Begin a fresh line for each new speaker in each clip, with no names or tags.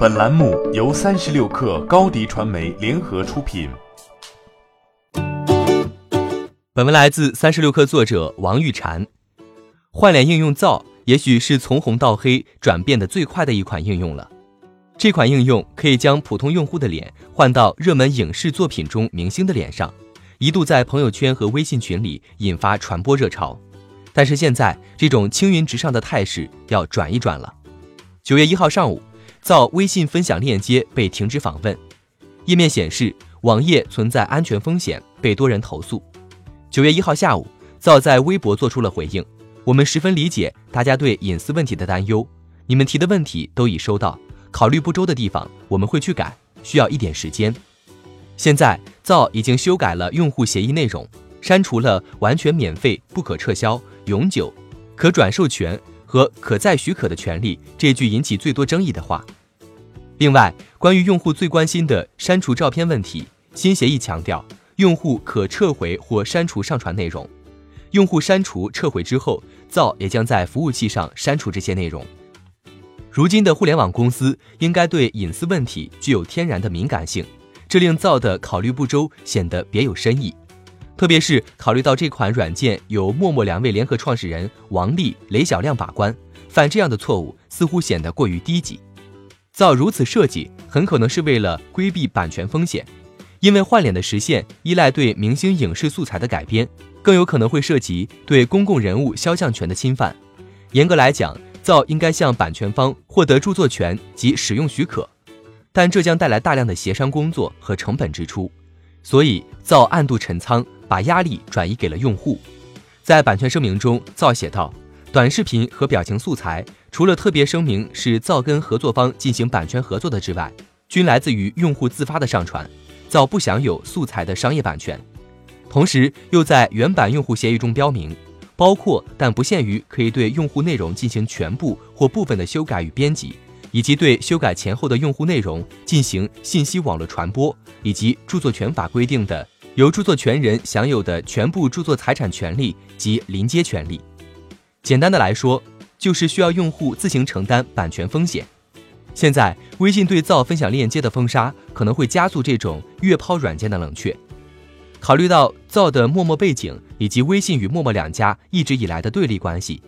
本栏目由三十六氪高低传媒联合出品。
本文来自三十六氪作者王玉婵。换脸应用造也许是从红到黑转变的最快的一款应用了。这款应用可以将普通用户的脸换到热门影视作品中明星的脸上，一度在朋友圈和微信群里引发传播热潮。但是现在这种青云直上的态势要转一转了。九月一号上午，造微信分享链接被停止访问，页面显示网页存在安全风险，被多人投诉。九月一号下午，造在微博做出了回应：“我们十分理解大家对隐私问题的担忧，你们提的问题都已收到，考虑不周的地方我们会去改，需要一点时间。”现在，造已经修改了用户协议内容，删除了“完全免费、不可撤销、永久、可转授权”。和可再许可的权利这句引起最多争议的话。另外，关于用户最关心的删除照片问题，新协议强调，用户可撤回或删除上传内容。用户删除、撤回之后，造也将在服务器上删除这些内容。如今的互联网公司应该对隐私问题具有天然的敏感性，这令造的考虑不周显得别有深意。特别是考虑到这款软件由陌陌两位联合创始人王丽、雷小亮把关，犯这样的错误似乎显得过于低级。造如此设计，很可能是为了规避版权风险，因为换脸的实现依赖对明星影视素材的改编，更有可能会涉及对公共人物肖像权的侵犯。严格来讲，造应该向版权方获得著作权及使用许可，但这将带来大量的协商工作和成本支出，所以造暗度陈仓。把压力转移给了用户。在版权声明中，造写道：“短视频和表情素材，除了特别声明是造跟合作方进行版权合作的之外，均来自于用户自发的上传，造不享有素材的商业版权。”同时，又在原版用户协议中标明，包括但不限于可以对用户内容进行全部或部分的修改与编辑，以及对修改前后的用户内容进行信息网络传播，以及著作权法规定的。由著作权人享有的全部著作财产权利及临接权利，简单的来说，就是需要用户自行承担版权风险。现在，微信对造分享链接的封杀可能会加速这种月抛软件的冷却。考虑到造的陌陌背景以及微信与陌陌两家一直以来的对立关系，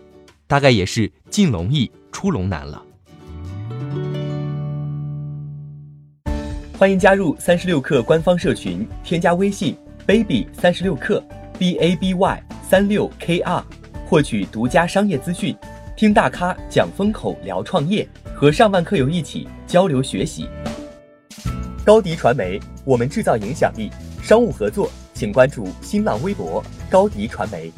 大概也是进龙易出龙难了。
欢迎加入三十六氪官方社群，添加微信 baby 三十六氪 b a b y 三六 k r，获取独家商业资讯，听大咖讲风口，聊创业，和上万客友一起交流学习。高迪传媒，我们制造影响力。商务合作，请关注新浪微博高迪传媒。